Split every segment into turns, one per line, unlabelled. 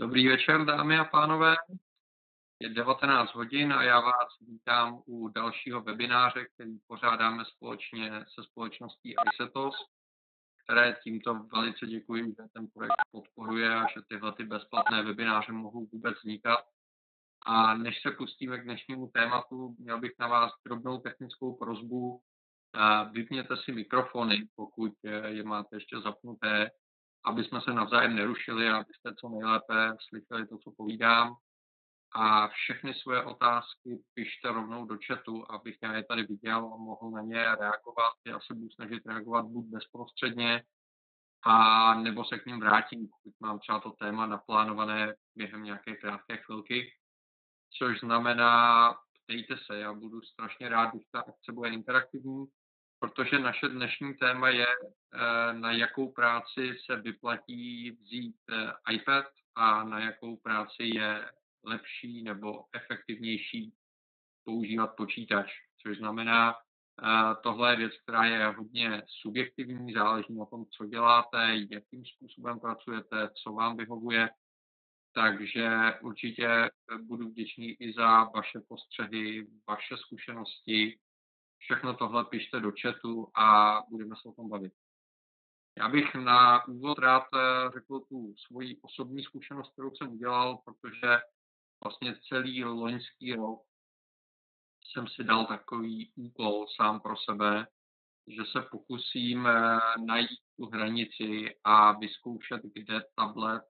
Dobrý večer, dámy a pánové. Je 19 hodin a já vás vítám u dalšího webináře, který pořádáme společně se společností ISETOS, které tímto velice děkuji, že ten projekt podporuje a že tyhle ty bezplatné webináře mohou vůbec vznikat. A než se pustíme k dnešnímu tématu, měl bych na vás drobnou technickou prozbu. Vypněte si mikrofony, pokud je máte ještě zapnuté, aby jsme se navzájem nerušili a abyste co nejlépe slyšeli to, co povídám. A všechny svoje otázky pište rovnou do chatu, abych já je tady viděl a mohl na ně reagovat. Já se budu snažit reagovat buď bezprostředně, a nebo se k ním vrátím, pokud mám třeba to téma naplánované během nějaké krátké chvilky. Což znamená, ptejte se, já budu strašně rád, když ta akce bude interaktivní, protože naše dnešní téma je, eh, na jakou práci se vyplatí vzít eh, iPad a na jakou práci je lepší nebo efektivnější používat počítač. Což znamená, eh, tohle je věc, která je hodně subjektivní, záleží na tom, co děláte, jakým způsobem pracujete, co vám vyhovuje. Takže určitě budu vděčný i za vaše postřehy, vaše zkušenosti, všechno tohle pište do chatu a budeme se o tom bavit. Já bych na úvod rád eh, řekl tu svoji osobní zkušenost, kterou jsem udělal, protože vlastně celý loňský rok jsem si dal takový úkol sám pro sebe, že se pokusím eh, najít tu hranici a vyzkoušet, kde tablet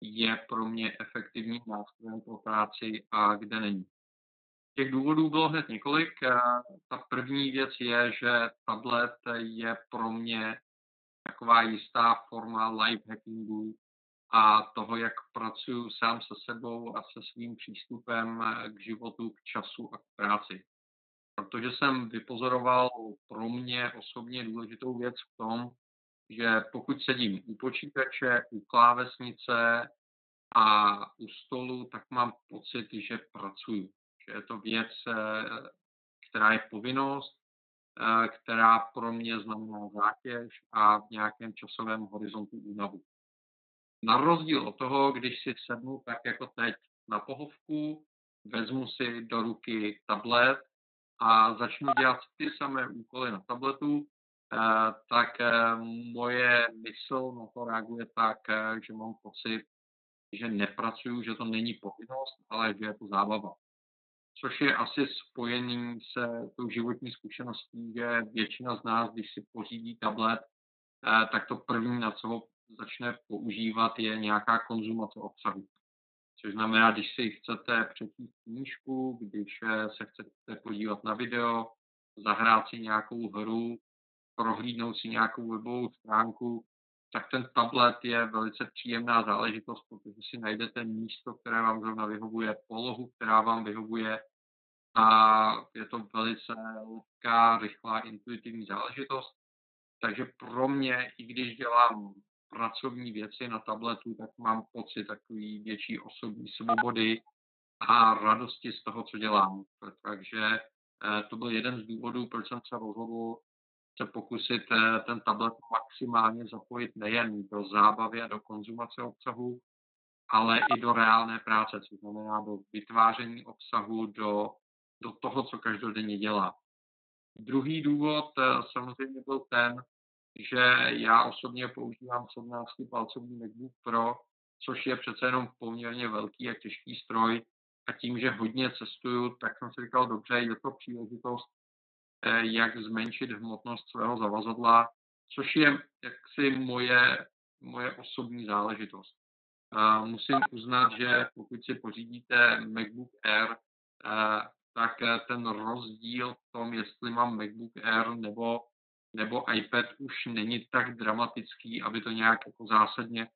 je pro mě efektivním nástrojem pro práci a kde není. Těch důvodů bylo hned několik. Ta první věc je, že tablet je pro mě taková jistá forma life hackingu a toho, jak pracuji sám se sebou a se svým přístupem k životu, k času a k práci. Protože jsem vypozoroval pro mě osobně důležitou věc v tom, že pokud sedím u počítače, u klávesnice a u stolu, tak mám pocit, že pracuji že je to věc, eh, která je povinnost, eh, která pro mě znamená zátěž a v nějakém časovém horizontu únavu. Na rozdíl od toho, když si sednu tak jako teď na pohovku, vezmu si do ruky tablet a začnu dělat ty samé úkoly na tabletu, eh, tak moje mysl na to reaguje tak, že mám pocit, že nepracuju, že to není povinnost, ale že je to zábava což je asi spojený se tou životní zkušeností, že většina z nás, když si pořídí tablet, eh, tak to první, na co ho začne používat, je nějaká konzumace obsahu. Což znamená, když si chcete přečíst knížku, když eh, se chcete podívat na video, zahrát si nějakou hru, prohlídnout si nějakou webovou stránku, tak ten tablet je velice příjemná záležitost, protože si najdete místo, které vám zrovna vyhovuje, polohu, která vám vyhovuje a je to velice lehká, rychlá, intuitivní záležitost. Takže pro mě, i když dělám pracovní věci na tabletu, tak mám pocit takový větší osobní svobody a radosti z toho, co dělám. Takže eh, to byl jeden z důvodů, proč jsem se rozhodl se pokusit eh, ten tablet maximálně zapojit nejen do zábavy a do konzumace obsahu, ale i do reálné práce, což znamená do vytváření obsahu, do, do toho, co každodenně dělá. Druhý důvod eh, samozřejmě byl ten, že já osobně používám 17-palcový MacBook Pro, což je přece jenom poměrně velký a těžký stroj. A tím, že hodně cestuju, tak jsem si říkal, dobře, je to příležitost Eh, jak zmenšit hmotnost svého zavazadla, což je jaksi moje, moje osobní záležitost. Musím uznat, že pokud si pořídíte MacBook Air, eh, tak eh, ten rozdíl v tom, jestli mám MacBook Air nebo, nebo iPad, už není tak dramatický, aby to nějak jako zásadně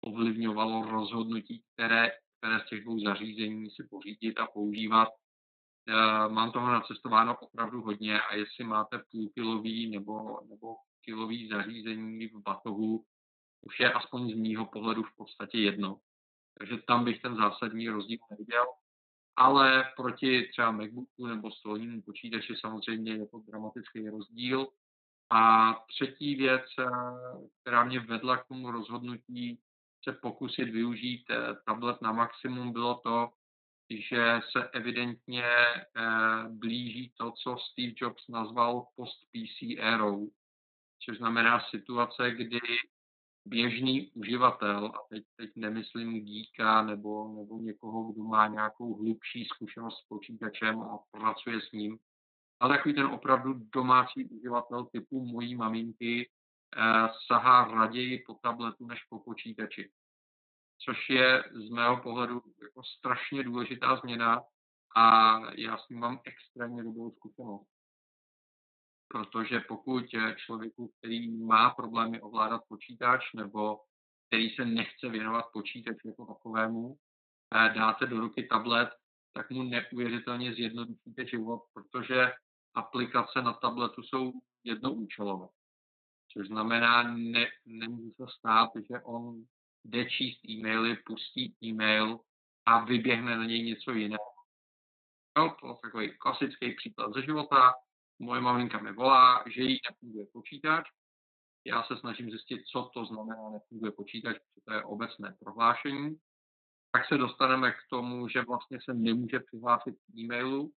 ovlivňovalo rozhodnutí, které, které z těch dvou zařízení si pořídit a používat. Eh, mám toho nacestováno opravdu hodně a jestli máte půlkilový nebo, nebo kilový zařízení v batohu, už je aspoň z mýho pohledu v podstatě jedno. Takže tam bych ten zásadní rozdíl neviděl. Ale proti třeba MacBooku nebo stolnímu počítači samozřejmě je to dramatický rozdíl. A třetí věc, eh, která mě vedla k tomu rozhodnutí se pokusit využít eh, tablet na maximum, bylo to, že se evidentně eh, blíží to, co Steve Jobs nazval post-PC érou, což znamená situace, kdy běžný uživatel, a teď, teď nemyslím díka nebo, nebo někoho, kdo má nějakou hlubší zkušenost s počítačem a pracuje s ním, ale takový ten opravdu domácí uživatel typu mojí maminky eh, sahá raději po tabletu než po počítači. Což je z mého pohledu jako strašně důležitá změna a já s tím mám extrémně dobrou zkušenost. Protože pokud člověku, který má problémy ovládat počítač nebo který se nechce věnovat počítači jako takovému, eh, dáte do ruky tablet, tak mu neuvěřitelně zjednodušíte život, protože aplikace na tabletu jsou jednoúčelové. Což znamená, ne, nemůže se stát, že on jde číst e-maily, pustí e-mail a vyběhne na něj něco jiného. No, to je takový klasický příklad ze života. Moje maminka mi volá, že jí nefunguje počítač. Já se snažím zjistit, co to znamená nefunguje počítač, protože to je obecné prohlášení. Tak se dostaneme k tomu, že vlastně se nemůže přihlásit k e-mailu,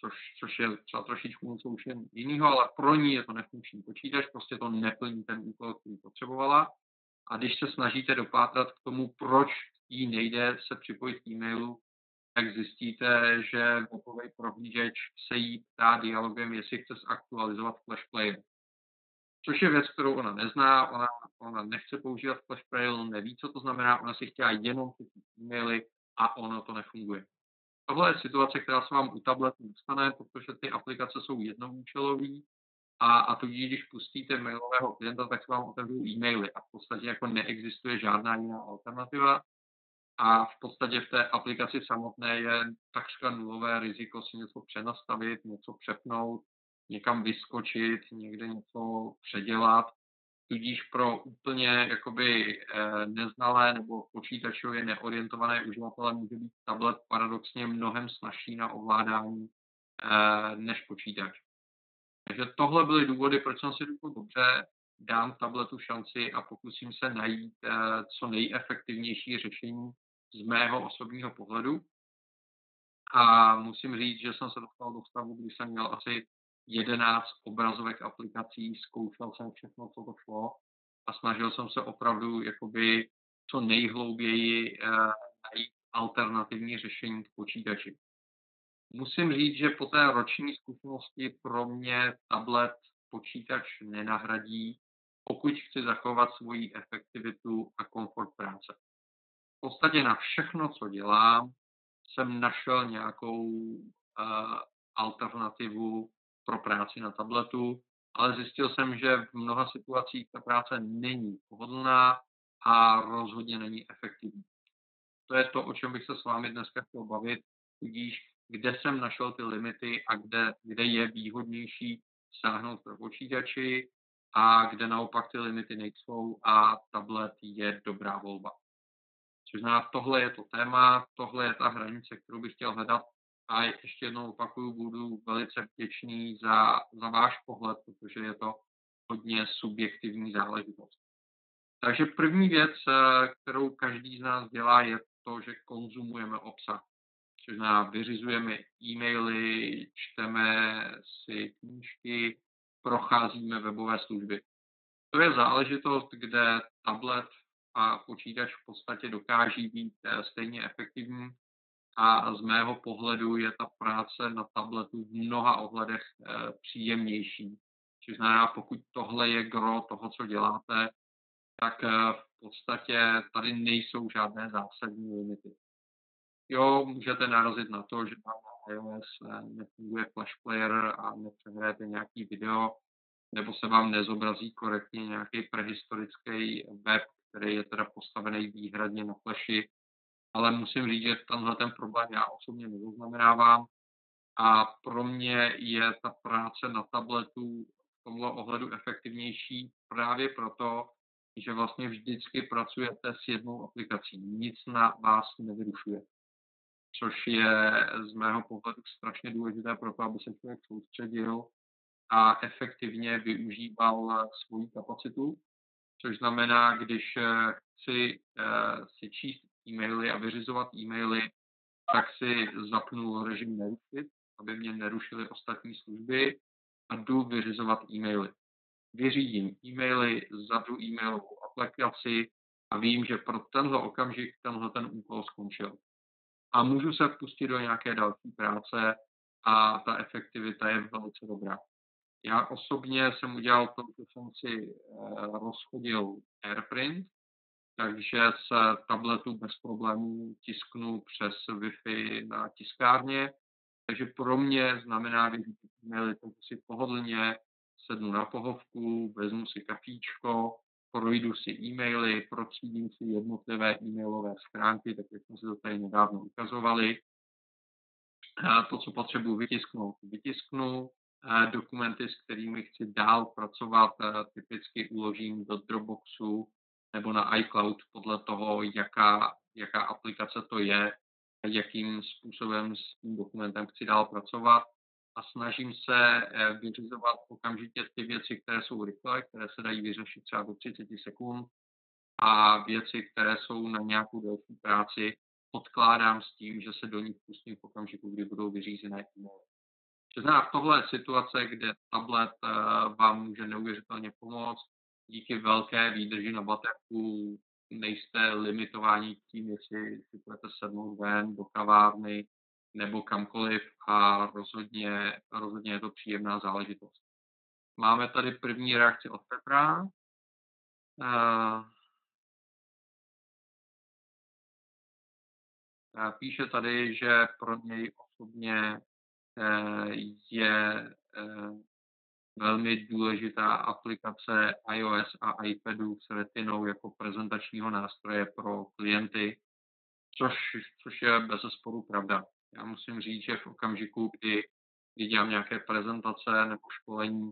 což, což je třeba trošičku něco už jen jiného, ale pro ní je to nefunkční počítač, prostě to neplní ten úkol, který potřebovala. A když se snažíte dopátrat k tomu, proč jí nejde se připojit k e-mailu, tak zjistíte, že webbový prohlížeč se jí ptá dialogem, jestli chce zaktualizovat Flash Player. Což je věc, kterou ona nezná, ona, ona nechce používat Flash Player, neví, co to znamená, ona si chtěla jenom ty e-maily a ono to nefunguje. Tohle je situace, která se vám u tabletu dostane, protože ty aplikace jsou jednoúčelové a, a tudíž, když pustíte mailového klienta, tak se vám otevřou e-maily a v podstatě jako neexistuje žádná jiná alternativa a v podstatě v té aplikaci samotné je takřka nulové riziko si něco přenastavit, něco přepnout, někam vyskočit, někde něco předělat tudíž pro úplně jakoby eh, neznalé nebo počítačově neorientované uživatele může být tablet paradoxně mnohem snažší na ovládání eh, než počítač. Takže tohle byly důvody, proč jsem si řekl, dobře, dám tabletu šanci a pokusím se najít eh, co nejefektivnější řešení z mého osobního pohledu. A musím říct, že jsem se dostal do stavu, kdy jsem měl asi 11 obrazovek aplikací, zkoušel jsem všechno, co to šlo a snažil jsem se opravdu jakoby co nejhlouběji eh, najít alternativní řešení k počítači. Musím říct, že po té roční zkušenosti pro mě tablet počítač nenahradí, pokud chci zachovat svoji efektivitu a komfort práce. Podstatě na všechno, co dělám, jsem našel nějakou uh, alternativu pro práci na tabletu, ale zjistil jsem, že v mnoha situacích ta práce není pohodlná a rozhodně není efektivní. To je to, o čem bych se s vámi dneska chtěl bavit, tudíž kde jsem našel ty limity a kde, kde je výhodnější sáhnout pro počítači a kde naopak ty limity nejsou a tablet je dobrá volba. Což znamená, tohle je to téma, tohle je ta hranice, kterou bych chtěl hledat a ještě jednou opakuju, budu velice vděčný za, za váš pohled, protože je to hodně subjektivní záležitost. Takže první věc, eh, kterou každý z nás dělá, je to, že konzumujeme obsah. Což znamená, vyřizujeme e-maily, čteme si knížky, procházíme webové služby. To je záležitost, kde tablet a počítač v podstatě dokáží být eh, stejně efektivní a z mého pohledu je ta práce na tabletu v mnoha ohledech e, příjemnější. Což znamená, pokud tohle je gro toho, co děláte, tak e, v podstatě tady nejsou žádné zásadní limity. Jo, můžete narazit na to, že na iOS eh, nefunguje Flash Player a nepřehrajete nějaký video, nebo se vám nezobrazí korektně nějaký prehistorický web, který je teda postavený výhradně na Flashi, ale musím říct, že tenhle ten problém já osobně nezaznamenávám a pro mě je ta práce na tabletu v tomhle ohledu efektivnější právě proto, že vlastně vždycky pracujete s jednou aplikací. Nic na vás nevyrušuje. Což je z mého pohledu strašně důležité pro to, aby se člověk soustředil a efektivně využíval svoji kapacitu což znamená, když eh, chci uh, si číst e-maily a vyřizovat e-maily, tak si zapnu režim nerušit, aby mě nerušily ostatní služby a jdu vyřizovat e-maily. Vyřídím e-maily, zavřu e-mailovou aplikaci a vím, že pro tenhle okamžik tenhle ten úkol skončil. A můžu se pustit do nějaké další práce a ta efektivita je velice dobrá. Já osobně jsem udělal to, že jsem si eh, rozchodil AirPrint, takže z tabletu bez problémů tisknu přes Wi-Fi na tiskárně. Takže pro mě znamená, že e-maily, takže si pohodlně sednu na pohovku, vezmu si kafíčko, projdu si e-maily, procídím si jednotlivé e-mailové schránky, tak jak jsme si to tady nedávno ukazovali. A to, co potřebuji vytisknout, vytisknu. Dokumenty, s kterými chci dál pracovat, typicky uložím do Dropboxu nebo na iCloud podle toho, jaká, jaká aplikace to je, jakým způsobem s tím dokumentem chci dál pracovat a snažím se eh, vyřizovat okamžitě ty věci, které jsou rychlé, které se dají vyřešit třeba do 30 sekund a věci, které jsou na nějakou delší práci, odkládám s tím, že se do nich pustím v okamžiku, kdy budou vyřízené e-maily. Znamená, tohle situace, kde tablet eh, vám může neuvěřitelně pomoct, díky velké výdrži na baterku nejste limitováni tím, jestli si budete sednout ven do kavárny nebo kamkoliv a rozhodně, rozhodně je to příjemná záležitost. Máme tady první reakci od Petra. Uh, píše tady, že pro něj osobně je uh, velmi důležitá aplikace iOS a iPadu s Retinou jako prezentačního nástroje pro klienty, což, což je bez sporu pravda. Já musím říct, že v okamžiku, kdy, kdy dělám nějaké prezentace nebo školení,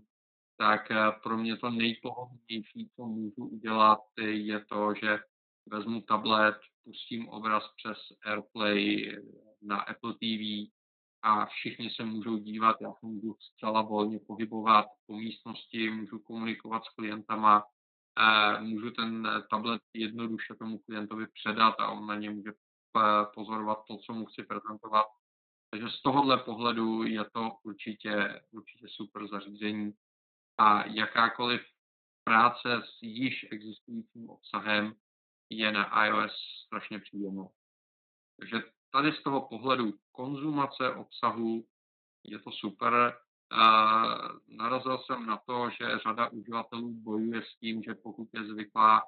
tak eh, pro mě to nejpohodlnější, co můžu udělat, je to, že vezmu tablet, pustím obraz přes AirPlay na Apple TV a všichni se můžou dívat, já se můžu zcela volně pohybovat po místnosti, můžu komunikovat s klientama, eh, můžu ten tablet jednoduše tomu klientovi předat a on na ně může pozorovat to, co mu chci prezentovat. Takže z tohohle pohledu je to určitě, určitě super zařízení a jakákoliv práce s již existujícím obsahem je na iOS strašně příjemnou. Takže tady z toho pohledu konzumace obsahu je to super. narazil jsem na to, že řada uživatelů bojuje s tím, že pokud je zvyklá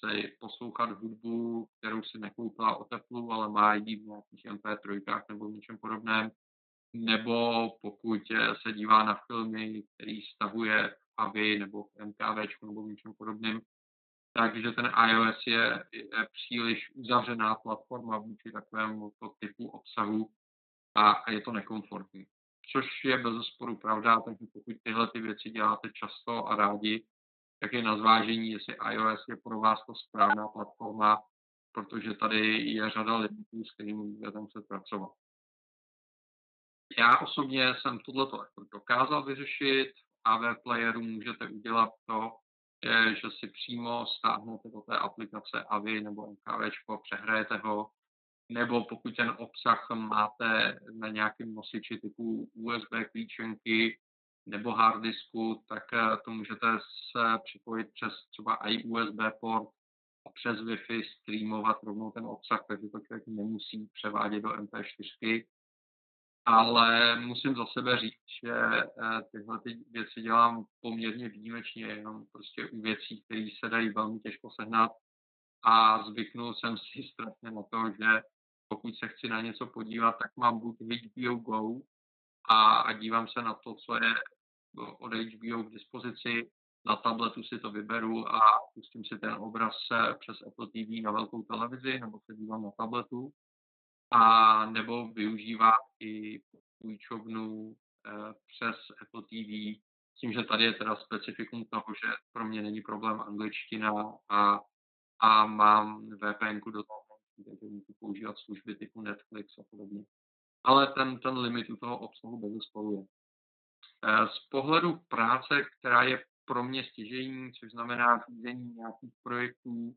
se poslouchat hudbu, kterou si nekoupila o teplu, ale má ji v nějakých MP3 nebo v něčem podobném, nebo pokud se dívá na filmy, který stavuje v AVI nebo v MKV nebo v něčem podobném, takže ten iOS je, je příliš uzavřená platforma vůči takovému typu obsahu a, a je to nekomfortní. Což je bez sporu pravda, takže pokud tyhle ty věci děláte často a rádi, tak je na zvážení, jestli iOS je pro vás to správná platforma, protože tady je řada limitů, s kterými můžete muset pracovat. Já osobně jsem tohleto dokázal vyřešit. AV Playeru můžete udělat to, že si přímo stáhnete do té aplikace AVI nebo MKV, přehrajete ho, nebo pokud ten obsah máte na nějakém nosiči typu USB klíčenky, nebo hard disku, tak eh, to můžete se připojit přes třeba i USB port a přes Wi-Fi streamovat rovnou ten obsah, takže to člověk nemusí převádět do MP4. Ale musím za sebe říct, že eh, tyhle ty věci dělám poměrně výjimečně, jenom prostě u věcí, které se dají velmi těžko sehnat. A zvyknul jsem si strašně na to, že pokud se chci na něco podívat, tak mám buď HBO Go, a, a dívám se na to, co je od HBO k dispozici. Na tabletu si to vyberu a pustím si ten obraz přes Apple TV na velkou televizi, nebo se dívám na tabletu. A nebo využívám i půjčovnu eh, přes Apple TV, s tím, že tady je teda specifikum toho, že pro mě není problém angličtina a, a mám VPN do toho, takže můžu používat služby typu Netflix a podobně ale ten, ten limit u toho obsahu bez sporu je. Eh, z pohledu práce, která je pro mě stěžení, což znamená řízení nějakých projektů,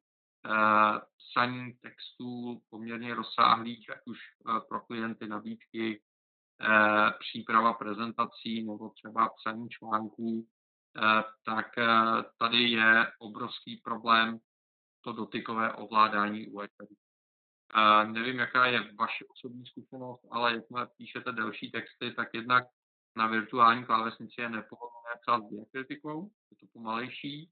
psaní textů poměrně rozsáhlých, ať už pro klienty nabídky, příprava prezentací nebo třeba psaní článků, tak tady je obrovský problém to dotykové ovládání u iPadu. Nevím, jaká je vaše osobní zkušenost, ale jakmile píšete delší texty, tak jednak na virtuální klávesnici je nepohodlné psát s diakritikou, je to pomalejší,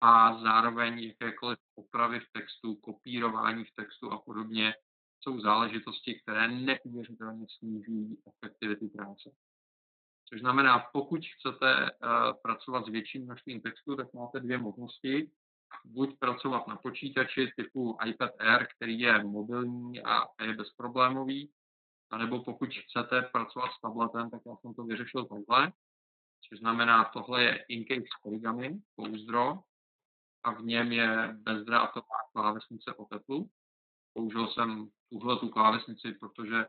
a zároveň jakékoliv opravy v textu, kopírování v textu a podobně jsou záležitosti, které neuvěřitelně snižují efektivitu práce. Což znamená, pokud chcete uh, pracovat s větším množstvím textu, tak máte dvě možnosti. Buď pracovat na počítači typu iPad Air, který je mobilní a je bezproblémový, anebo pokud chcete pracovat s tabletem, tak já jsem to vyřešil takhle. Což znamená, tohle je Incase Origami, pouzdro, a v něm je bezdrátová klávesnice o teplu. Použil jsem tuhle tu klávesnici, protože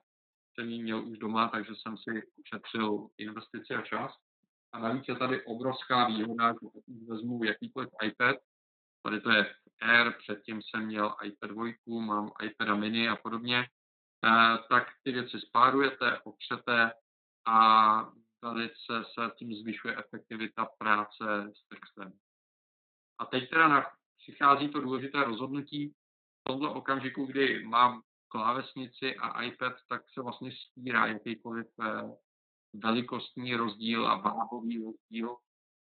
jsem ji měl už doma, takže jsem si ušetřil investici a čas. A navíc je tady obrovská výhoda, že když vezmu jakýkoliv iPad, tady to je Air, předtím jsem měl iPad 2, mám iPad mini a podobně, eh, tak ty věci spárujete, opřete a velice se tím zvyšuje efektivita práce s textem. A teď teda přichází to důležité rozhodnutí. V tomto okamžiku, kdy mám klávesnici a iPad, tak se vlastně stírá jakýkoliv eh, velikostní rozdíl a váhový rozdíl.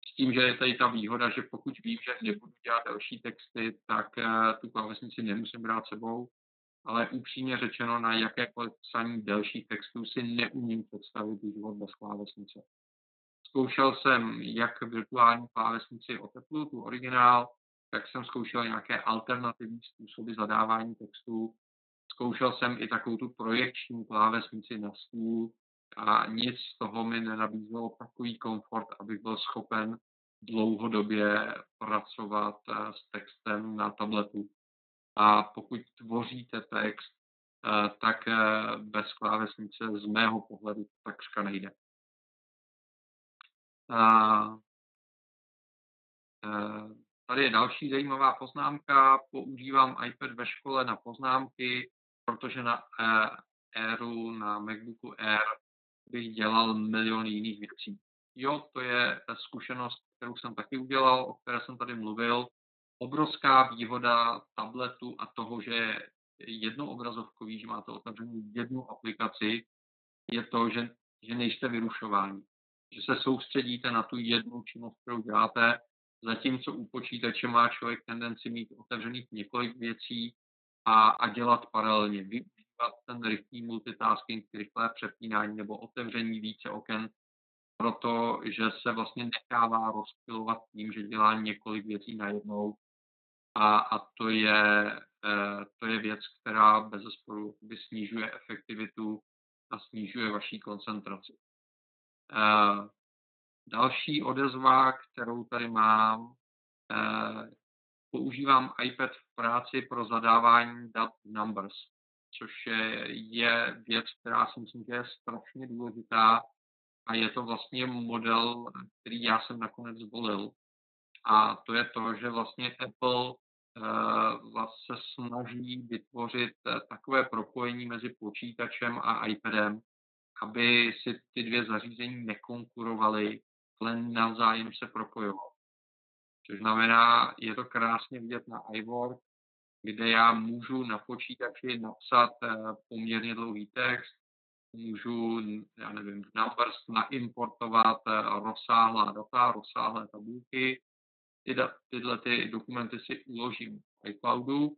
S tím, že je tady ta výhoda, že pokud vím, že nebudu dělat další texty, tak eh, tu klávesnici nemusím brát sebou, ale upřímně řečeno na jakékoliv psaní delších textů si neumím představit život bez klávesnice. Zkoušel jsem jak virtuální klávesnici o teplu, tu originál, tak jsem zkoušel nějaké alternativní způsoby zadávání textů. Zkoušel jsem i takovou tu projekční klávesnici na stůl a nic z toho mi nenabízelo takový komfort, abych byl schopen dlouhodobě pracovat eh, s textem na tabletu. A pokud tvoříte text, eh, tak eh, bez klávesnice z mého pohledu takřka nejde. A, e, tady je další zajímavá poznámka. Používám iPad ve škole na poznámky, protože na e, Airu, na MacBooku Air bych dělal milion jiných věcí. Jo, to je zkušenost, kterou jsem taky udělal, o které jsem tady mluvil. Obrovská výhoda tabletu a toho, že je jednoobrazovkový, že máte otevřenou jednu aplikaci, je to, že, že nejste vyrušováni že se soustředíte na tu jednu činnost, kterou děláte, zatímco u počítače má člověk tendenci mít otevřených několik věcí a, a dělat paralelně, využívat ten rychlý multitasking, rychlé přepínání nebo otevření více oken, protože se vlastně nechává rozpilovat tím, že dělá několik věcí najednou a, a to, je, e, to je věc, která bez zesporu snižuje efektivitu a snižuje vaší koncentraci. Eh, další odezva, kterou tady mám, eh, používám iPad v práci pro zadávání dat numbers, což je, věc, která si myslím, že je strašně důležitá a je to vlastně model, který já jsem nakonec zvolil. A to je to, že vlastně Apple vlastně snaží vytvořit takové propojení mezi počítačem a iPadem, aby si ty dvě zařízení nekonkurovaly, ale navzájem se propojovaly. Což znamená, je to krásně vidět na iWork, kde já můžu na počítači napsat eh, poměrně dlouhý text, můžu, já nevím, v Numbers naimportovat eh, rozsáhlá data, rozsáhlé tabulky, ty, tyhle ty dokumenty si uložím v iCloudu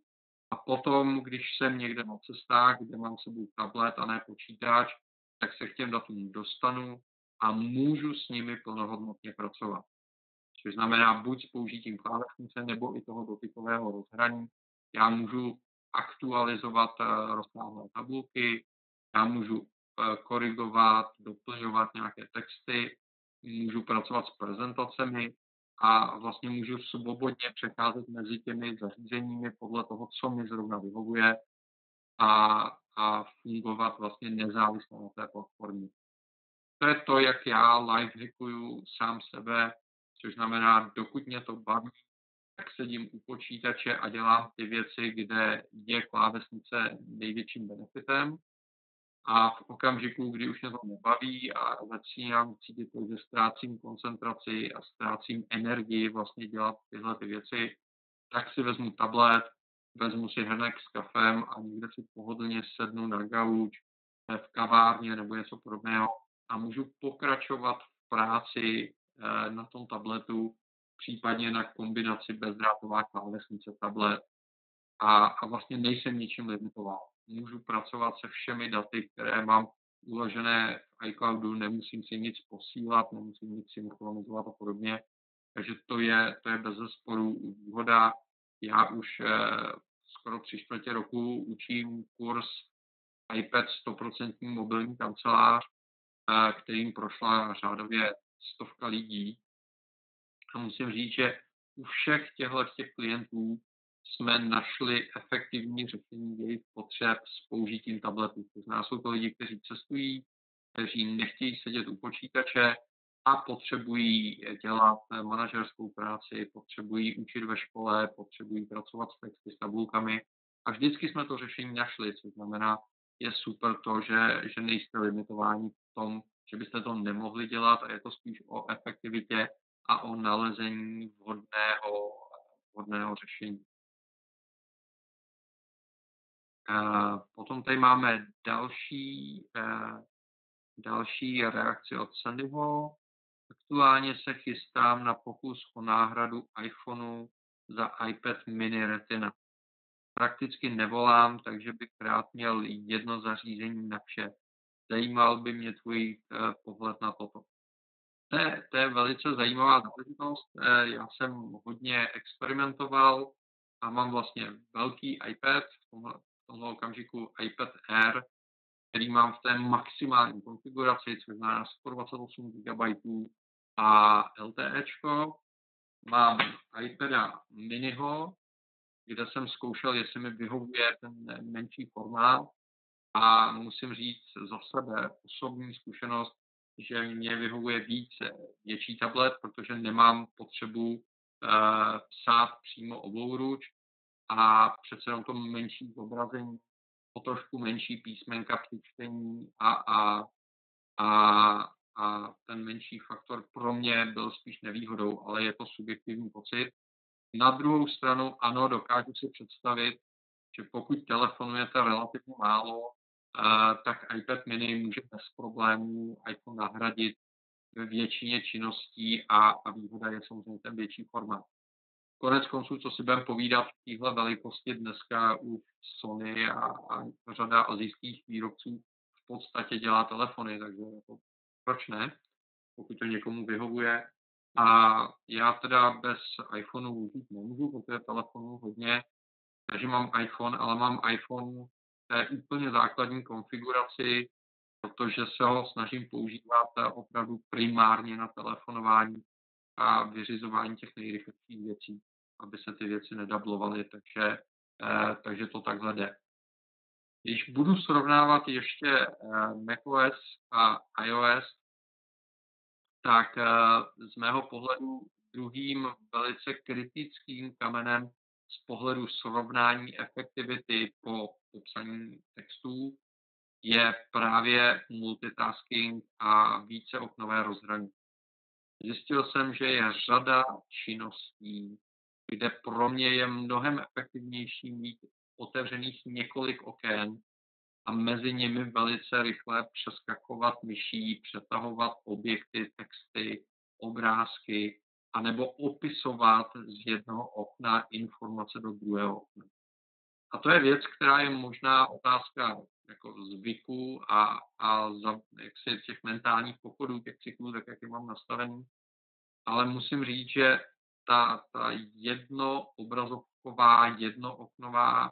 a potom, když jsem někde na cestách, kde mám sebou tablet a ne počítač, tak se k těm datům dostanu a můžu s nimi plnohodnotně pracovat. Což znamená buď s použitím klávesnice nebo i toho dotykového rozhraní. Já můžu aktualizovat eh, rozsáhlé tabulky, já můžu eh, korigovat, doplňovat nějaké texty, můžu pracovat s prezentacemi a vlastně můžu svobodně přecházet mezi těmi zařízeními podle toho, co mi zrovna vyhovuje a a fungovat vlastně nezávisle na té platformě. To je to, jak já live hackuju sám sebe, což znamená, dokud mě to baví, tak sedím u počítače a dělám ty věci, kde je klávesnice největším benefitem. A v okamžiku, kdy už mě to nebaví a začínám cítit, že ztrácím koncentraci a ztrácím energii vlastně dělat tyhle ty věci, tak si vezmu tablet, vezmu si hrnek s kafem a někde si pohodlně sednu na gauč v kavárně nebo něco podobného a můžu pokračovat v práci eh, na tom tabletu, případně na kombinaci bezdrátová klávesnice tablet a, a vlastně nejsem ničím limitován. Můžu pracovat se všemi daty, které mám uložené v iCloudu, nemusím si nic posílat, nemusím nic synchronizovat a podobně. Takže to je, to je bez zesporu výhoda. Já už eh, skoro tři čtvrtě roku učím kurz iPad 100% mobilní kancelář, eh, kterým prošla řádově stovka lidí. A musím říct, že u všech těchto těch klientů jsme našli efektivní řešení jejich potřeb s použitím tabletů. To znamená, jsou to lidi, kteří cestují, kteří nechtějí sedět u počítače a potřebují dělat manažerskou práci, potřebují učit ve škole, potřebují pracovat s texty, s tabulkami. A vždycky jsme to řešení našli, což znamená, je super to, že, že nejste limitováni v tom, že byste to nemohli dělat a je to spíš o efektivitě a o nalezení vhodného, vhodného řešení. Potom tady máme další, další reakci od Sandyho. Aktuálně se chystám na pokus o náhradu iPhoneu za iPad mini Retina. Prakticky nevolám, takže bych rád měl jedno zařízení na vše. Zajímal by mě tvůj pohled na toto. To je, to je velice zajímavá záležitost. Já jsem hodně experimentoval a mám vlastně velký iPad, v tomhle, tomhle okamžiku iPad Air, který mám v té maximální konfiguraci, což znamená 128 GB a LTE. Mám iPada miniho, kde jsem zkoušel, jestli mi vyhovuje ten menší formát a musím říct za sebe osobní zkušenost, že mě vyhovuje víc větší tablet, protože nemám potřebu uh, psát přímo oblouruč a přece jenom to menší zobrazení, o trošku menší písmenka při čtení a, a, a, a ten menší faktor pro mě byl spíš nevýhodou, ale je to subjektivní pocit. Na druhou stranu, ano, dokážu si představit, že pokud telefonujete relativně málo, uh, tak iPad mini může bez problémů iPhone nahradit ve většině činností a, a výhoda je samozřejmě ten větší formát. Konec konců, co si budeme povídat v téhle velikosti dneska u Sony a, a řada azijských výrobců v podstatě dělá telefony, takže jako, proč ne, pokud to někomu vyhovuje. A já teda bez iPhoneu žít nemůžu, protože telefonu hodně, takže mám iPhone, ale mám iPhone té úplně základní konfiguraci, protože se ho snažím používat opravdu primárně na telefonování a vyřizování těch nejrychlejších věcí aby se ty věci nedablovaly, takže, eh, takže to takhle jde. Když budu srovnávat ještě eh, macOS a iOS, tak eh, z mého pohledu druhým velice kritickým kamenem z pohledu srovnání efektivity po popsaní textů je právě multitasking a více oknové rozhraní. Zjistil jsem, že je řada činností, kde pro mě je mnohem efektivnější mít otevřených několik oken a mezi nimi velice rychle přeskakovat myší, přetahovat objekty, texty, obrázky, anebo opisovat z jednoho okna informace do druhého okna. A to je věc, která je možná otázka jako zvyku a, a za, jak si těch mentálních pochodů, těch cyklů, tak jak je mám nastavený. Ale musím říct, že ta, ta jednoobrazovková, jednooknová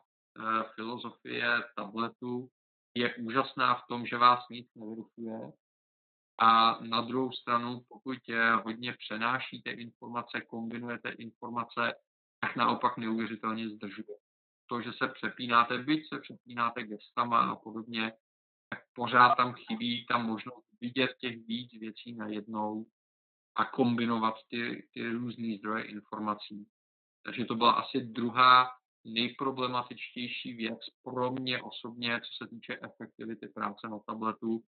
filozofie tabletu je úžasná v tom, že vás nic nevyrušuje. A na druhou stranu, pokud je hodně přenášíte informace, kombinujete informace, tak naopak neuvěřitelně zdržuje. To, že se přepínáte, byť se přepínáte gestama a podobně, tak pořád tam chybí ta možnost vidět těch víc věcí najednou a kombinovat ty, ty různé zdroje informací. Takže to byla asi druhá nejproblematičtější věc pro mě osobně, co se týče efektivity práce na tabletu.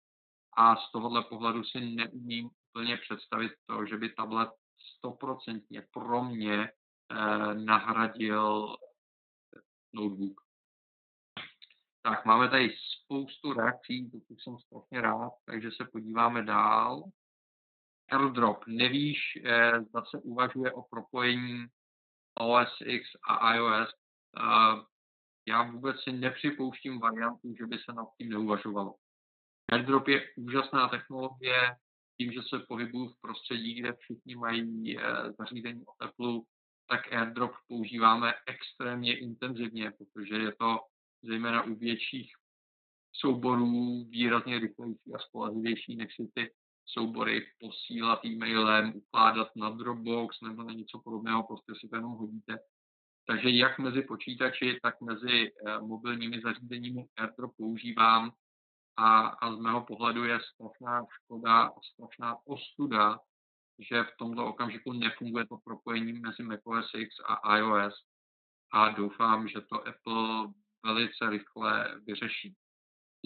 A z tohohle pohledu si neumím úplně představit to, že by tablet stoprocentně pro mě eh, nahradil notebook. Tak, máme tady spoustu reakcí, to jsem strašně rád, takže se podíváme dál. AirDrop. Nevíš, eh, zda se uvažuje o propojení OS X a iOS. Já vůbec si nepřipouštím variantu, že by se nad tím neuvažovalo. AirDrop je úžasná technologie, tím, že se pohybuju v prostředí, kde všichni mají eh, zařízení od Apple, tak AirDrop používáme extrémně intenzivně, protože je to zejména u větších souborů výrazně rychlejší a spolehlivější, než si ty soubory posílat e-mailem, ukládat na Dropbox nebo na něco podobného, prostě si to jenom hodíte. Takže jak mezi počítači, tak mezi eh, mobilními zařízeními AirDrop používám. A, a z mého pohledu je strašná škoda a strašná ostuda, že v tomto okamžiku nefunguje to propojení mezi macOS X a iOS. A doufám, že to Apple velice rychle vyřeší.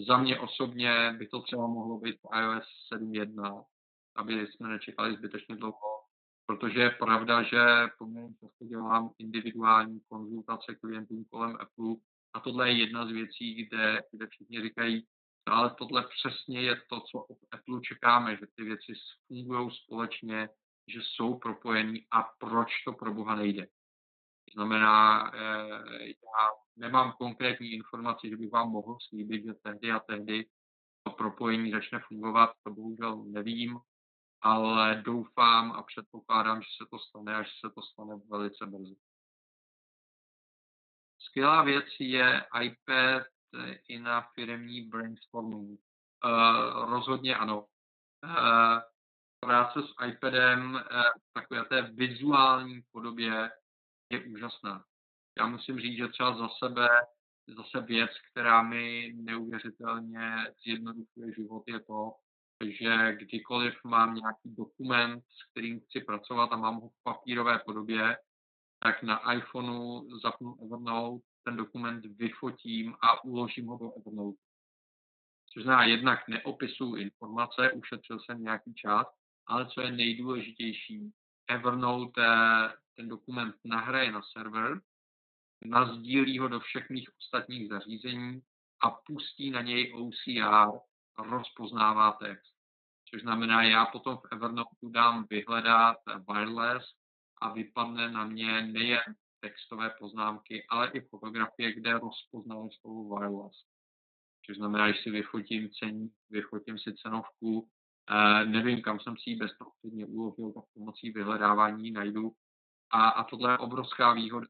Za mě osobně by to třeba mohlo být iOS 7.1, aby jsme nečekali zbytečně dlouho, protože je pravda, že poměrně často dělám individuální konzultace klientům kolem Apple a tohle je jedna z věcí, kde, kde všichni říkají, ale tohle přesně je to, co od Apple čekáme, že ty věci fungují společně, že jsou propojení a proč to pro Boha nejde. To znamená, eh, já nemám konkrétní informaci, že bych vám mohl slíbit, že tehdy a tehdy to propojení začne fungovat, to bohužel nevím, ale doufám a předpokládám, že se to stane a že se to stane velice brzy. Skvělá věc je iPad i na firmní brainstorming. Uh, rozhodně ano. Uh, práce s iPadem uh, v takové té vizuální podobě je úžasná. Já musím říct, že třeba za sebe, zase věc, která mi neuvěřitelně zjednodušuje život, je to, že kdykoliv mám nějaký dokument, s kterým chci pracovat a mám ho v papírové podobě, tak na iPhoneu zapnu Evernote, ten dokument vyfotím a uložím ho do Evernote. Což znamená, jednak neopisuju informace, ušetřil jsem nějaký čas, ale co je nejdůležitější, Evernote ten dokument nahraje na server, nazdílí ho do všech mých ostatních zařízení a pustí na něj OCR, rozpoznává text. Což znamená, já potom v Evernote dám vyhledat wireless a vypadne na mě nejen textové poznámky, ale i fotografie, kde rozpoznají slovo wireless. Což znamená, že si vyfotím cení, vyfotím si cenovku, eh, nevím, kam jsem si ji bezprostředně uložil, tak pomocí vyhledávání najdu. A, a tohle je obrovská výhoda.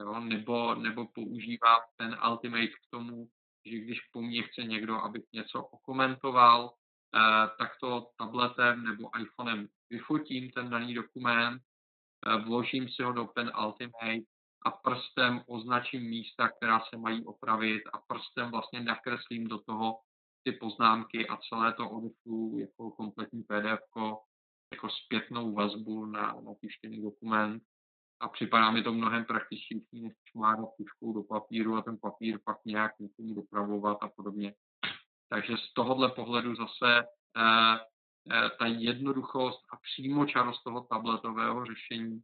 Jo? Nebo, nebo používám ten Ultimate k tomu, že když po mně chce někdo, abych něco okomentoval, eh, tak to tabletem nebo iPhonem vyfotím ten daný dokument, eh, vložím si ho do Pen Ultimate a prstem označím místa, která se mají opravit a prstem vlastně nakreslím do toho ty poznámky a celé to odešlu jako kompletní PDF, jako zpětnou vazbu na, na tištěný dokument a připadá mi to mnohem praktičtější, než šmárat tuškou do papíru a ten papír pak nějak někomu dopravovat a podobně. Takže z tohohle pohledu zase eh, eh, ta jednoduchost a přímočarost toho tabletového řešení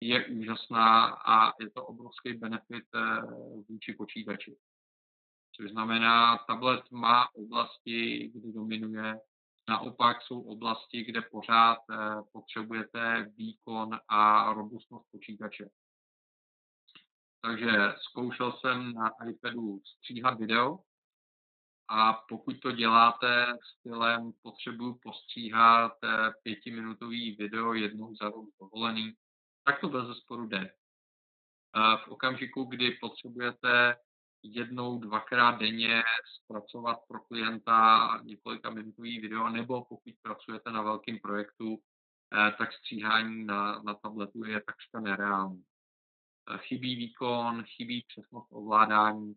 je úžasná a je to obrovský benefit eh, vůči počítači. Což znamená, tablet má oblasti, kde dominuje, naopak jsou oblasti, kde pořád eh, potřebujete výkon a robustnost počítače. Takže zkoušel jsem na iPadu stříhat video a pokud to děláte stylem potřebuji postříhat eh, pětiminutový video jednou za rok dovolený, tak to bez zesporu jde. V okamžiku, kdy potřebujete jednou, dvakrát denně zpracovat pro klienta několika minutový video, nebo pokud pracujete na velkém projektu, eh, tak stříhání na, na tabletu je takřka nereálný. Eh, chybí výkon, chybí přesnost ovládání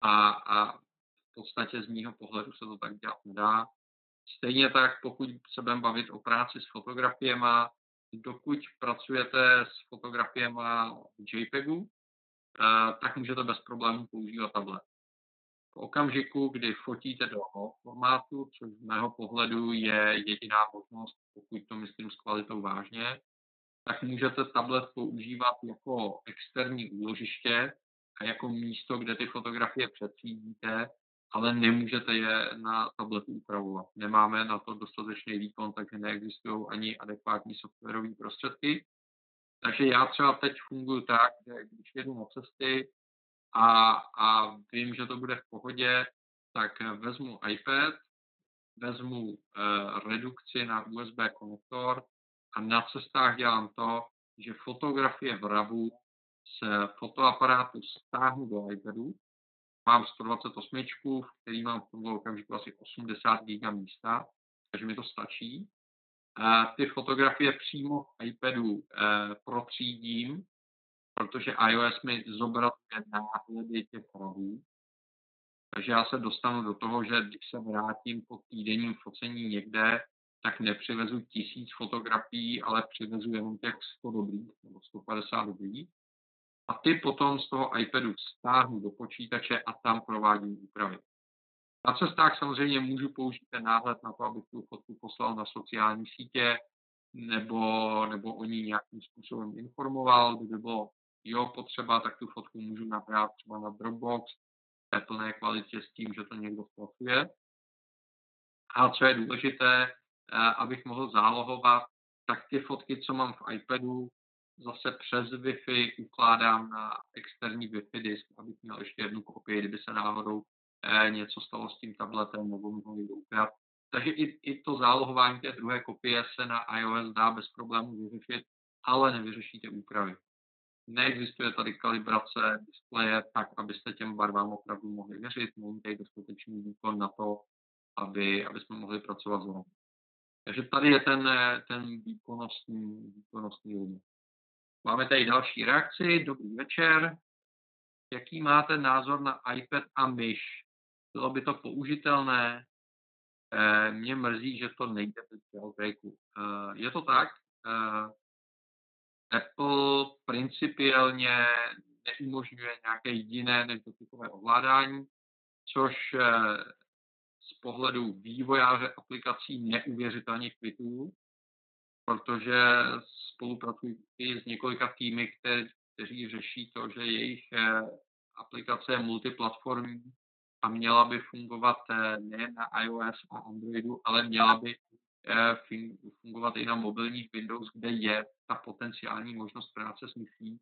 a, a v podstatě z mého pohledu se to tak dělat nedá. Stejně tak, pokud se budeme bavit o práci s fotografiemi, dokud pracujete s fotografiemi v JPEGu, tak můžete bez problémů používat tablet. V okamžiku, kdy fotíte do formátu, což z mého pohledu je jediná možnost, pokud to myslím s kvalitou vážně, tak můžete tablet používat jako externí úložiště a jako místo, kde ty fotografie přetřídíte, ale nemůžete je na tabletu upravovat. Nemáme na to dostatečný výkon, takže neexistují ani adekvátní softwarové prostředky. Takže já třeba teď funguji tak, že když jedu na cesty a, a vím, že to bude v pohodě, tak vezmu iPad, vezmu uh, redukci na USB konektor a na cestách dělám to, že fotografie v RAVu z fotoaparátu stáhnu do iPadu, mám 128, v který mám v tomto okamžiku asi 80 GB místa, takže mi to stačí. Ty fotografie přímo v iPadu eh, protřídím, protože iOS mi zobrazuje náhledy těch pravů. Takže já se dostanu do toho, že když se vrátím po týdenním focení někde, tak nepřivezu tisíc fotografií, ale přivezu jenom těch 100 dobrých nebo 150 dobrých. A ty potom z toho iPadu stáhnu do počítače a tam provádím úpravy. Na cestách samozřejmě můžu použít ten náhled na to, abych tu fotku poslal na sociální sítě, nebo, nebo o ní nějakým způsobem informoval. Kdyby bylo jo potřeba, tak tu fotku můžu nahrát třeba na Dropbox v plné kvalitě s tím, že to někdo zpracuje. A co je důležité, eh, abych mohl zálohovat, tak ty fotky, co mám v iPadu, zase přes Wi-Fi ukládám na externí Wi-Fi disk, abych měl ještě jednu kopii, kdyby se náhodou eh, něco stalo s tím tabletem nebo mi ho někdo. Takže i, i to zálohování té druhé kopie se na iOS dá bez problémů vyřešit, ale nevyřešíte úpravy. Neexistuje tady kalibrace displeje tak, abyste těm barvám opravdu mohli věřit, není tady dostatečný výkon na to, aby, aby jsme mohli pracovat znovu. Takže tady je ten, ten výkonnostní, výkonnostní limit. Máme tady další reakci. Dobrý večer. Jaký máte názor na iPad a myš? Bylo by to použitelné? E, mě mrzí, že to nejde bez jailbreaku. E, je to tak. E, Apple principiálně neumožňuje nějaké jiné než dotykové ovládání, což z pohledu vývojáře aplikací neuvěřitelně kvituju, protože spolupracuji s několika týmy, které, kteří řeší to, že jejich eh, aplikace je multiplatformní a měla by fungovat eh, nejen na iOS a Androidu, ale měla by eh, fungovat i na mobilních Windows, kde je ta potenciální možnost práce s myší.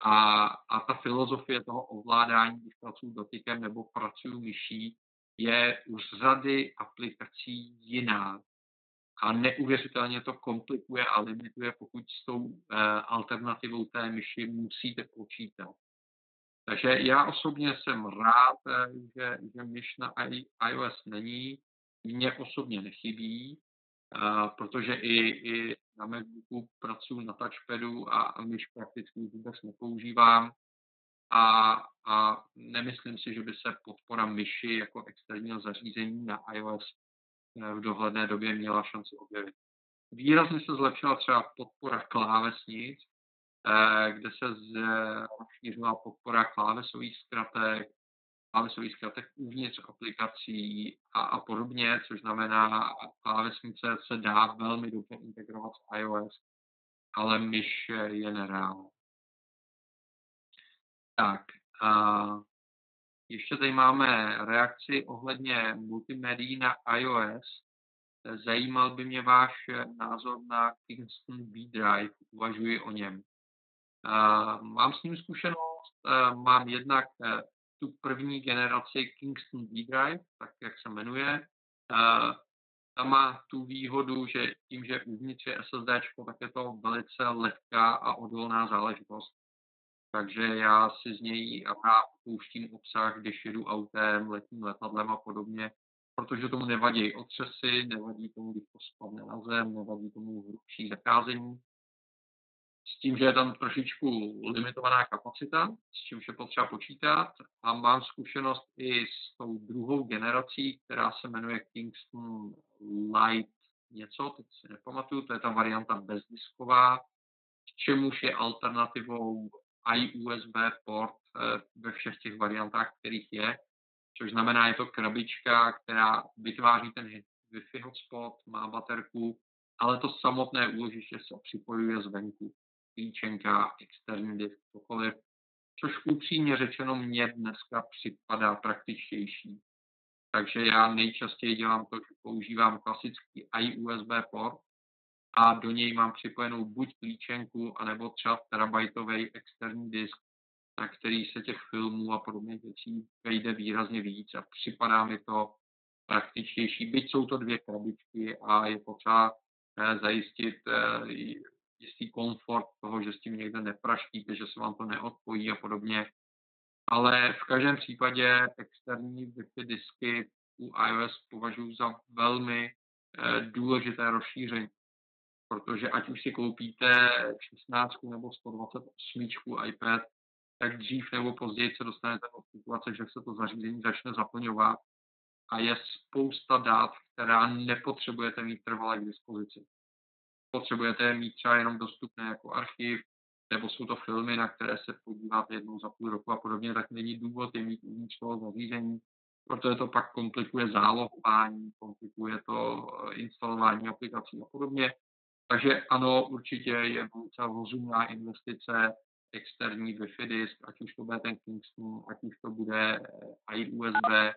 A, a ta filozofie toho ovládání, když pracuji dotykem nebo pracuji myší, je u řady aplikací jiná a neuvěřitelně to komplikuje a limituje, pokud s tou uh, alternativou té myši musíte počítat. Takže já osobně jsem rád, eh, že, že myš na iOS není, mně osobně nechybí, uh, protože i, i na Macbooku pracuji na touchpadu a, myš prakticky vůbec nepoužívám. A, a nemyslím si, že by se podpora myši jako externího zařízení na iOS v dohledné době měla šanci objevit. Výrazně se zlepšila třeba podpora klávesnic, eh, kde se rozšířila podpora klávesových zkratek, klávesových zkratek uvnitř aplikací a, a podobně, což znamená, klávesnice se dá velmi dobře integrovat s iOS, ale myš je nereálná. Tak, a ještě tady máme reakci ohledně multimédií na iOS. Zajímal by mě váš názor na Kingston B-Drive, uvažuji o něm. Mám s ním zkušenost, mám jednak e, tu první generaci Kingston B-Drive, tak jak se jmenuje. Ta má tu výhodu, že tím, že uvnitř je SSD, tak je to velice lehká a odolná záležitost takže já si z něj rád pouštím obsah, když jedu autem, letním letadlem a podobně, protože tomu nevadí otřesy, nevadí tomu, když to spadne na zem, nevadí tomu hrubší zakázení. S tím, že je tam trošičku limitovaná kapacita, s čím je potřeba počítat a mám zkušenost i s tou druhou generací, která se jmenuje Kingston Light něco, teď si nepamatuju, to je ta varianta bezdisková, k čemuž je alternativou iUSB port eh, ve všech těch variantách, kterých je, což znamená, je to krabička, která vytváří ten Wi-Fi hotspot, má baterku, ale to samotné úložiště se připojuje zvenku. Klíčenka, externí disk, cokoliv, což upřímně řečeno mě dneska připadá praktičtější. Takže já nejčastěji dělám to, že používám klasický iUSB port a do něj mám připojenou buď klíčenku, anebo třeba terabajtový externí disk, na který se těch filmů a podobných věcí vejde výrazně víc a připadá mi to praktičtější, byť jsou to dvě krabičky a je potřeba eh, zajistit eh, jistý komfort toho, že s tím někde nepraštíte, že se vám to neodpojí a podobně. Ale v každém případě externí Wi-Fi disky u iOS považuji za velmi eh, důležité rozšíření, protože ať už si koupíte 16 nebo 128 iPad, tak dřív nebo později se dostanete do situace, že se to zařízení začne zaplňovat a je spousta dat, která nepotřebujete mít trvalé k dispozici. Potřebujete je mít třeba jenom dostupné jako archiv, nebo jsou to filmy, na které se podíváte jednou za půl roku a podobně, tak není důvod je mít uvnitř toho zařízení, protože to pak komplikuje zálohování, komplikuje to eh, instalování aplikací a podobně. Takže ano, určitě je velice rozumná investice externí Wi-Fi disk, ať už to bude ten Kingston, ať už to bude eh, iUSB,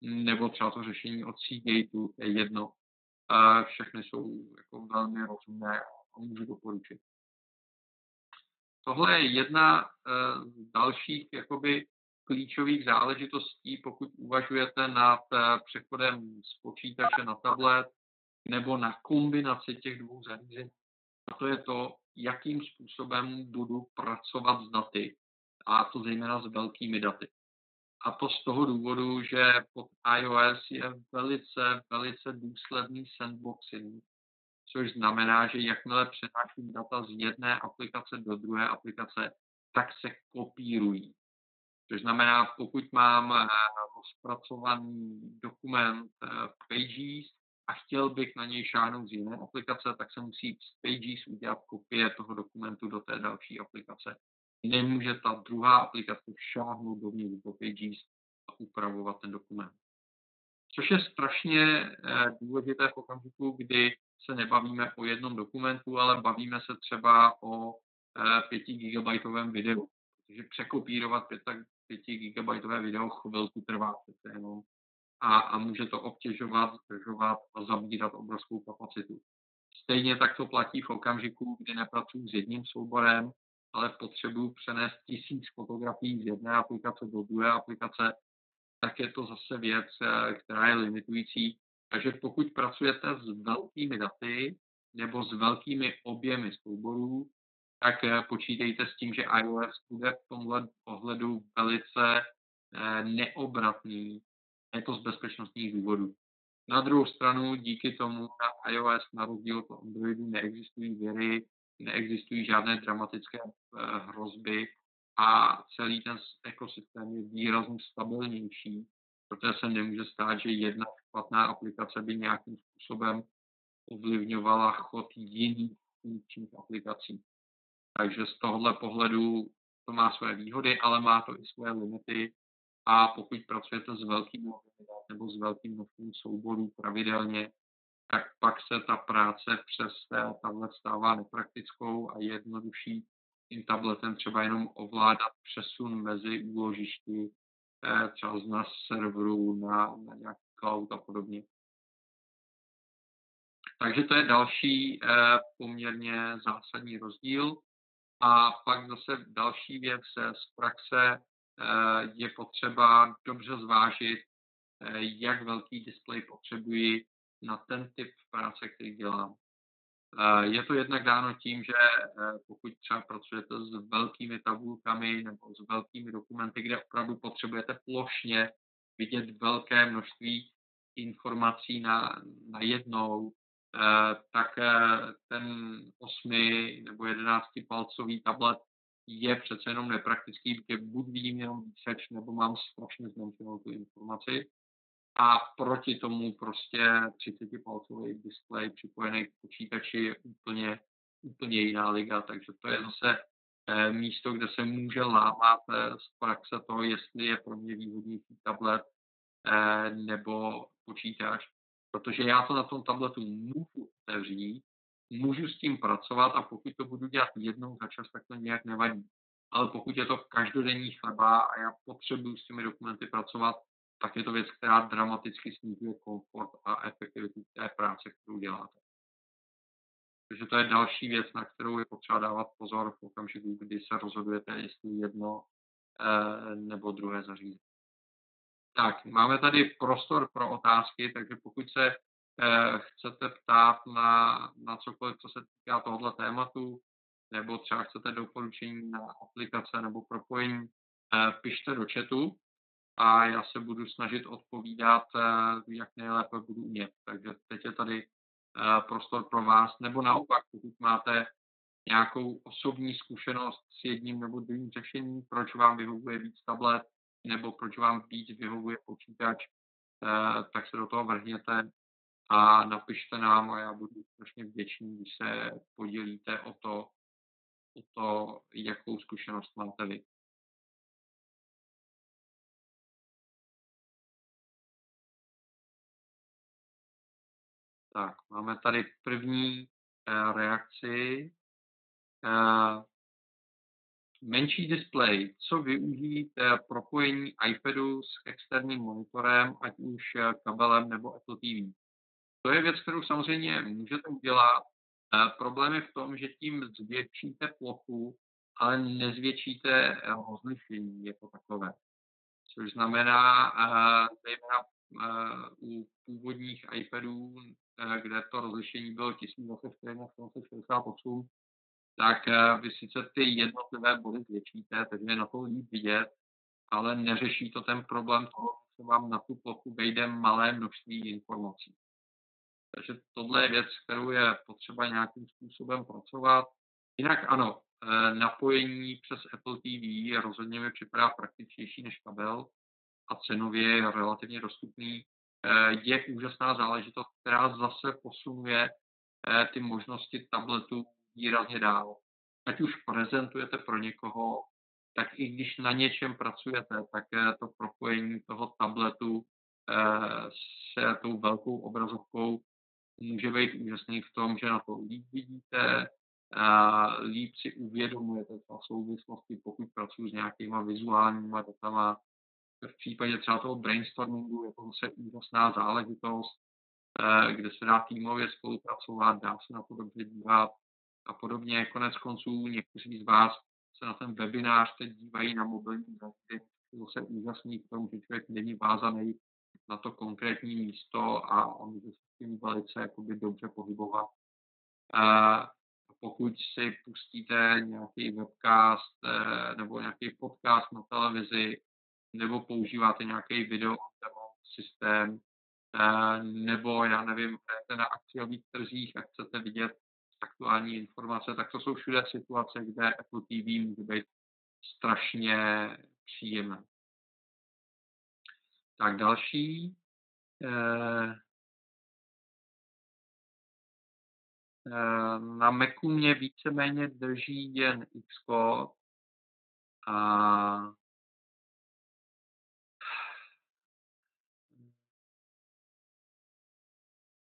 nebo třeba to řešení od Seagate, je jedno. Všechny jsou jako velmi rozumné a můžu doporučit. Tohle je jedna eh, z dalších jakoby klíčových záležitostí, pokud uvažujete nad eh, přechodem z počítače na tablet nebo na kombinaci těch dvou zařízení. A to je to, jakým způsobem budu pracovat s daty, a to zejména s velkými daty. A to z toho důvodu, že pod iOS je velice, velice důsledný sandboxing, což znamená, že jakmile přenáším data z jedné aplikace do druhé aplikace, tak se kopírují. Což znamená, pokud mám eh, rozpracovaný dokument v eh, Pages a chtěl bych na něj šáhnout z jiné aplikace, tak se musí z Pages udělat kopie toho dokumentu do té další aplikace nemůže ta druhá aplikace šáhnout dovnitř do Pages a upravovat ten dokument. Což je strašně eh, důležité v okamžiku, kdy se nebavíme o jednom dokumentu, ale bavíme se třeba o 5 eh, GB videu. Protože překopírovat 5 GB video chvilku trvá přece jenom a, a může to obtěžovat, zdržovat a zabírat obrovskou kapacitu. Stejně tak to platí v okamžiku, kdy nepracuji s jedním souborem, ale potřebuju přenést tisíc fotografií z jedné aplikace do druhé aplikace, tak je to zase věc, eh, která je limitující. Takže pokud pracujete s velkými daty nebo s velkými objemy souborů, tak eh, počítejte s tím, že iOS bude v tomhle ohledu velice eh, neobratný. Je to z bezpečnostních důvodů. Na druhou stranu, díky tomu na iOS na rozdíl od Androidu neexistují věry, neexistují žádné dramatické eh, hrozby a celý ten ekosystém je výrazně stabilnější, protože se nemůže stát, že jedna špatná aplikace by nějakým způsobem ovlivňovala chod jiných funkčních aplikací. Takže z tohohle pohledu to má své výhody, ale má to i své limity a pokud pracujete s velkým nebo s velkým množstvím souborů pravidelně, tak pak se ta práce přes tablet stává nepraktickou a jednodušší tím tabletem třeba jenom ovládat přesun mezi úložišti, eh, třeba z nás serverů na, na nějaký cloud a podobně. Takže to je další eh, poměrně zásadní rozdíl. A pak zase další věc z praxe eh, je potřeba dobře zvážit, jak velký displej potřebuji, na ten typ práce, který dělám. Je to jednak dáno tím, že eh, pokud třeba pracujete s velkými tabulkami nebo s velkými dokumenty, kde opravdu potřebujete plošně vidět velké množství informací na, na jednou, eh, tak eh, ten 8 nebo 11 palcový tablet je přece jenom nepraktický, protože buď vidím jenom výseč, nebo mám strašně zmenšenou tu informaci. A proti tomu prostě 30-palcový displej připojený k počítači je úplně, úplně jiná liga, takže to je zase eh, místo, kde se může lámat eh, z praxe toho, jestli je pro mě výhodnější tablet eh, nebo počítač, protože já to na tom tabletu můžu otevřít, můžu s tím pracovat a pokud to budu dělat jednou za čas, tak to nějak nevadí. Ale pokud je to každodenní chleba a já potřebuji s těmi dokumenty pracovat, tak je to věc, která dramaticky snižuje komfort a efektivitu té práce, kterou děláte. Takže to je další věc, na kterou je potřeba dávat pozor v okamžiku, kdy se rozhodujete, jestli jedno eh, nebo druhé zařízení. Tak, máme tady prostor pro otázky, takže pokud se eh, chcete ptát na, na cokoliv, co se týká tohoto tématu, nebo třeba chcete doporučení na aplikace nebo propojení, eh, pište do chatu a já se budu snažit odpovídat, eh, jak nejlépe budu umět. Takže teď je tady eh, prostor pro vás, nebo naopak, pokud máte nějakou osobní zkušenost s jedním nebo druhým řešením, proč vám vyhovuje víc tablet, nebo proč vám víc vyhovuje počítač, eh, tak se do toho vrhněte a napište nám a já budu strašně vděčný, když se podělíte o to, o to, jakou zkušenost máte vy. Tak, máme tady první uh, reakci. Uh, menší displej. Co využít propojení iPadu s externím monitorem, ať už uh, kabelem nebo Apple TV? To je věc, kterou samozřejmě můžete udělat. Problém je v tom, že tím zvětšíte plochu, ale nezvětšíte rozlišení jako takové. Což znamená, zejména u původních iPadů Eh, kde to rozlišení bylo 1024 na 768, tak eh, vy sice ty jednotlivé body zvětšíte, takže je na to líp vidět, ale neřeší to ten problém toho, že vám na tu plochu vejde malé množství informací. Takže tohle je věc, kterou je potřeba nějakým způsobem pracovat. Jinak ano, eh, napojení přes Apple TV rozhodně mi připadá praktičtější než kabel a cenově relativně dostupný. Eh, je úžasná záležitost, která zase posunuje eh, ty možnosti tabletu výrazně dál. Ať už prezentujete pro někoho, tak i když na něčem pracujete, tak eh, to propojení toho tabletu s tou velkou obrazovkou může být úžasný v tom, že na to líp vidíte, líp si uvědomujete ta souvislosti, pokud pracuji s nějakýma vizuálníma datama, v případě třeba toho brainstormingu je to zase úžasná záležitost, eh, kde se dá týmově spolupracovat, dá se na to dobře dívat a podobně. Konec konců někteří z vás se na ten webinář teď dívají na mobilní zařízení, to se úžasný v tom, že člověk není vázaný na to konkrétní místo a on může se s tím velice jakoby dobře pohybovat. A pokud si pustíte nějaký webcast eh, nebo nějaký podcast na televizi, nebo používáte nějaký video systém, eh, nebo já nevím, hrajete na akciových trzích a chcete vidět aktuální informace, tak to jsou všude situace, kde Apple TV může být strašně příjemné. Tak další. Eh, eh, na Macu mě víceméně drží jen Xcode a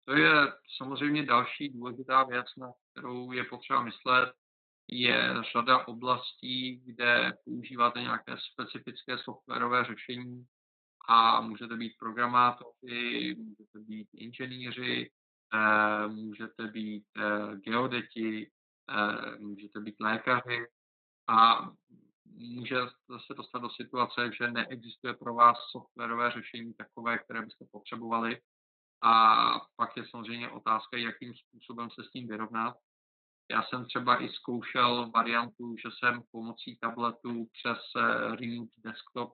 To je samozřejmě další důležitá věc, na kterou je potřeba myslet. Je řada oblastí, kde používáte nějaké specifické softwarové řešení a můžete být programátoři, můžete být inženýři, eh, můžete být eh, geodeti, eh, můžete být lékaři a může se dostat do situace, že neexistuje pro vás softwarové řešení takové, které byste potřebovali a pak je samozřejmě otázka, jakým způsobem se s tím vyrovnat. Já jsem třeba i zkoušel variantu, že jsem pomocí tabletu přes eh, Remote Desktop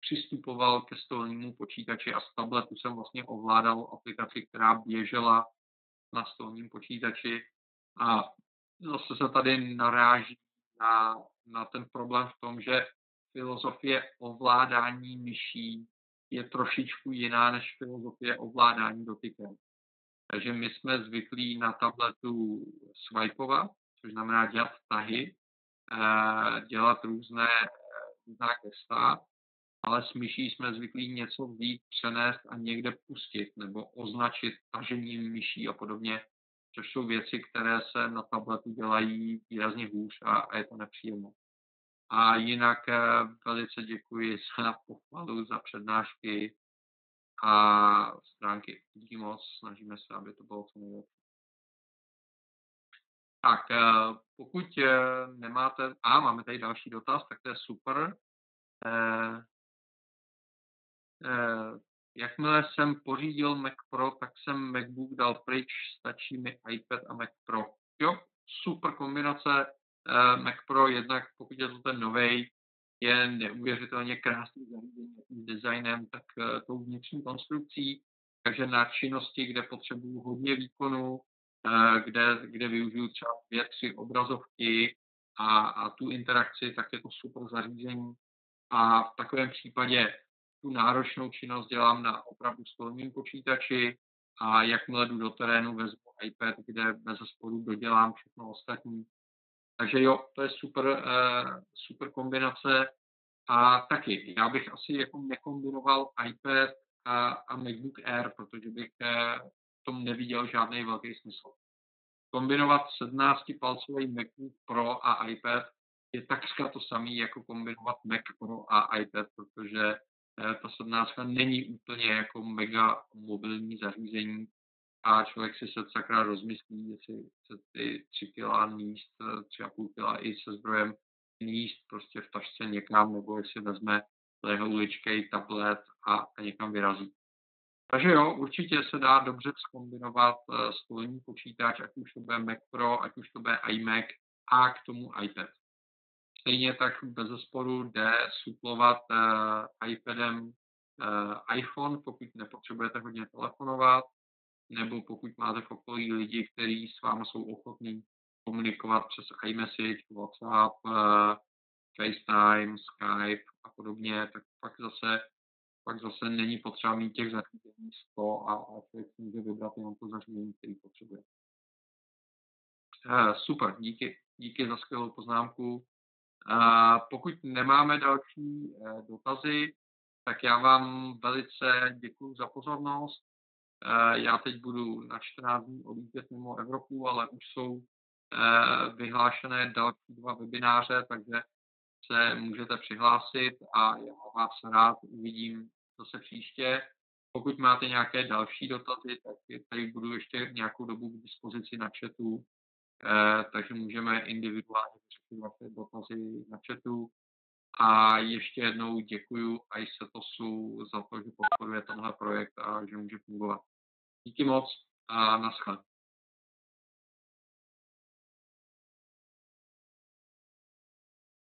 přistupoval ke stolnímu počítači a z tabletu jsem vlastně ovládal aplikaci, která běžela na stolním počítači. A zase se tady naráží na, na ten problém v tom, že filozofie ovládání myší je trošičku jiná než filozofie ovládání dotykem. Takže my jsme zvyklí na tabletu swipeovat, což znamená dělat tahy, eh, dělat různé, různá gesta, ale s myší jsme zvyklí něco vzít, přenést a někde pustit nebo označit tažením myší a podobně, což jsou věci, které se na tabletu dělají výrazně hůř a, a je to nepříjemné. A jinak eh, velice děkuji za pochvalu, za přednášky a stránky. Díky moc, snažíme se, aby to bylo co nejlepší. Tak, eh, pokud eh, nemáte, a máme tady další dotaz, tak to je super. Jakmile jsem pořídil Mac Pro, tak jsem MacBook dal pryč, stačí mi iPad a Mac Pro. Jo, super kombinace, Eh, Mac Pro jednak, pokud je to ten nový, je neuvěřitelně krásný zařízení designem, tak uh, tou vnitřní konstrukcí, takže na činnosti, kde potřebuju hodně výkonu, uh, kde, kde využiju třeba dvě, tři obrazovky a, a tu interakci, tak je to super zařízení. A v takovém případě tu náročnou činnost dělám na opravdu stolním počítači a jakmile jdu do terénu, vezmu iPad, kde bez sporu dodělám všechno ostatní takže jo, to je super, uh, super kombinace. A taky, já bych asi jako nekombinoval iPad a, a MacBook Air, protože bych uh, v tom neviděl žádný velký smysl. Kombinovat 17-palcový MacBook Pro a iPad je takřka to samé, jako kombinovat Mac Pro a iPad, protože uh, ta 17 není úplně jako mega mobilní zařízení, a člověk si se sakra rozmyslí, jestli chce ty tři kila níst, tři a půl kila i se zdrojem níst prostě v tašce někam, nebo jestli vezme lehouličkej, tablet a, a někam vyrazí. Takže jo, určitě se dá dobře zkombinovat uh, stolní počítač, ať už to bude Mac Pro, ať už to bude iMac a k tomu iPad. Stejně tak bez zesporu jde suplovat uh, iPadem iPhone, pokud nepotřebujete hodně telefonovat, nebo pokud máte v okolí lidi, kteří s vámi jsou ochotní komunikovat přes iMessage, WhatsApp, uh, FaceTime, Skype a podobně, tak pak zase, pak zase není potřeba mít těch zařízení 100 a, a člověk může vybrat jenom to zařízení, který potřebuje. Uh, super, díky, díky za skvělou poznámku. Uh, pokud nemáme další uh, dotazy, tak já vám velice děkuji za pozornost. Eh, já teď budu na 14 dní odjíždět mimo Evropu, ale už jsou eh, vyhlášené další dva webináře, takže se můžete přihlásit a já vás rád uvidím zase příště. Pokud máte nějaké další dotazy, tak tady budu ještě nějakou dobu k dispozici na chatu, eh, takže můžeme individuálně řešit vaše dotazy na chatu. A ještě jednou děkuji ICETOSu za to, že podporuje tenhle projekt a že může fungovat. Díky moc a naschle.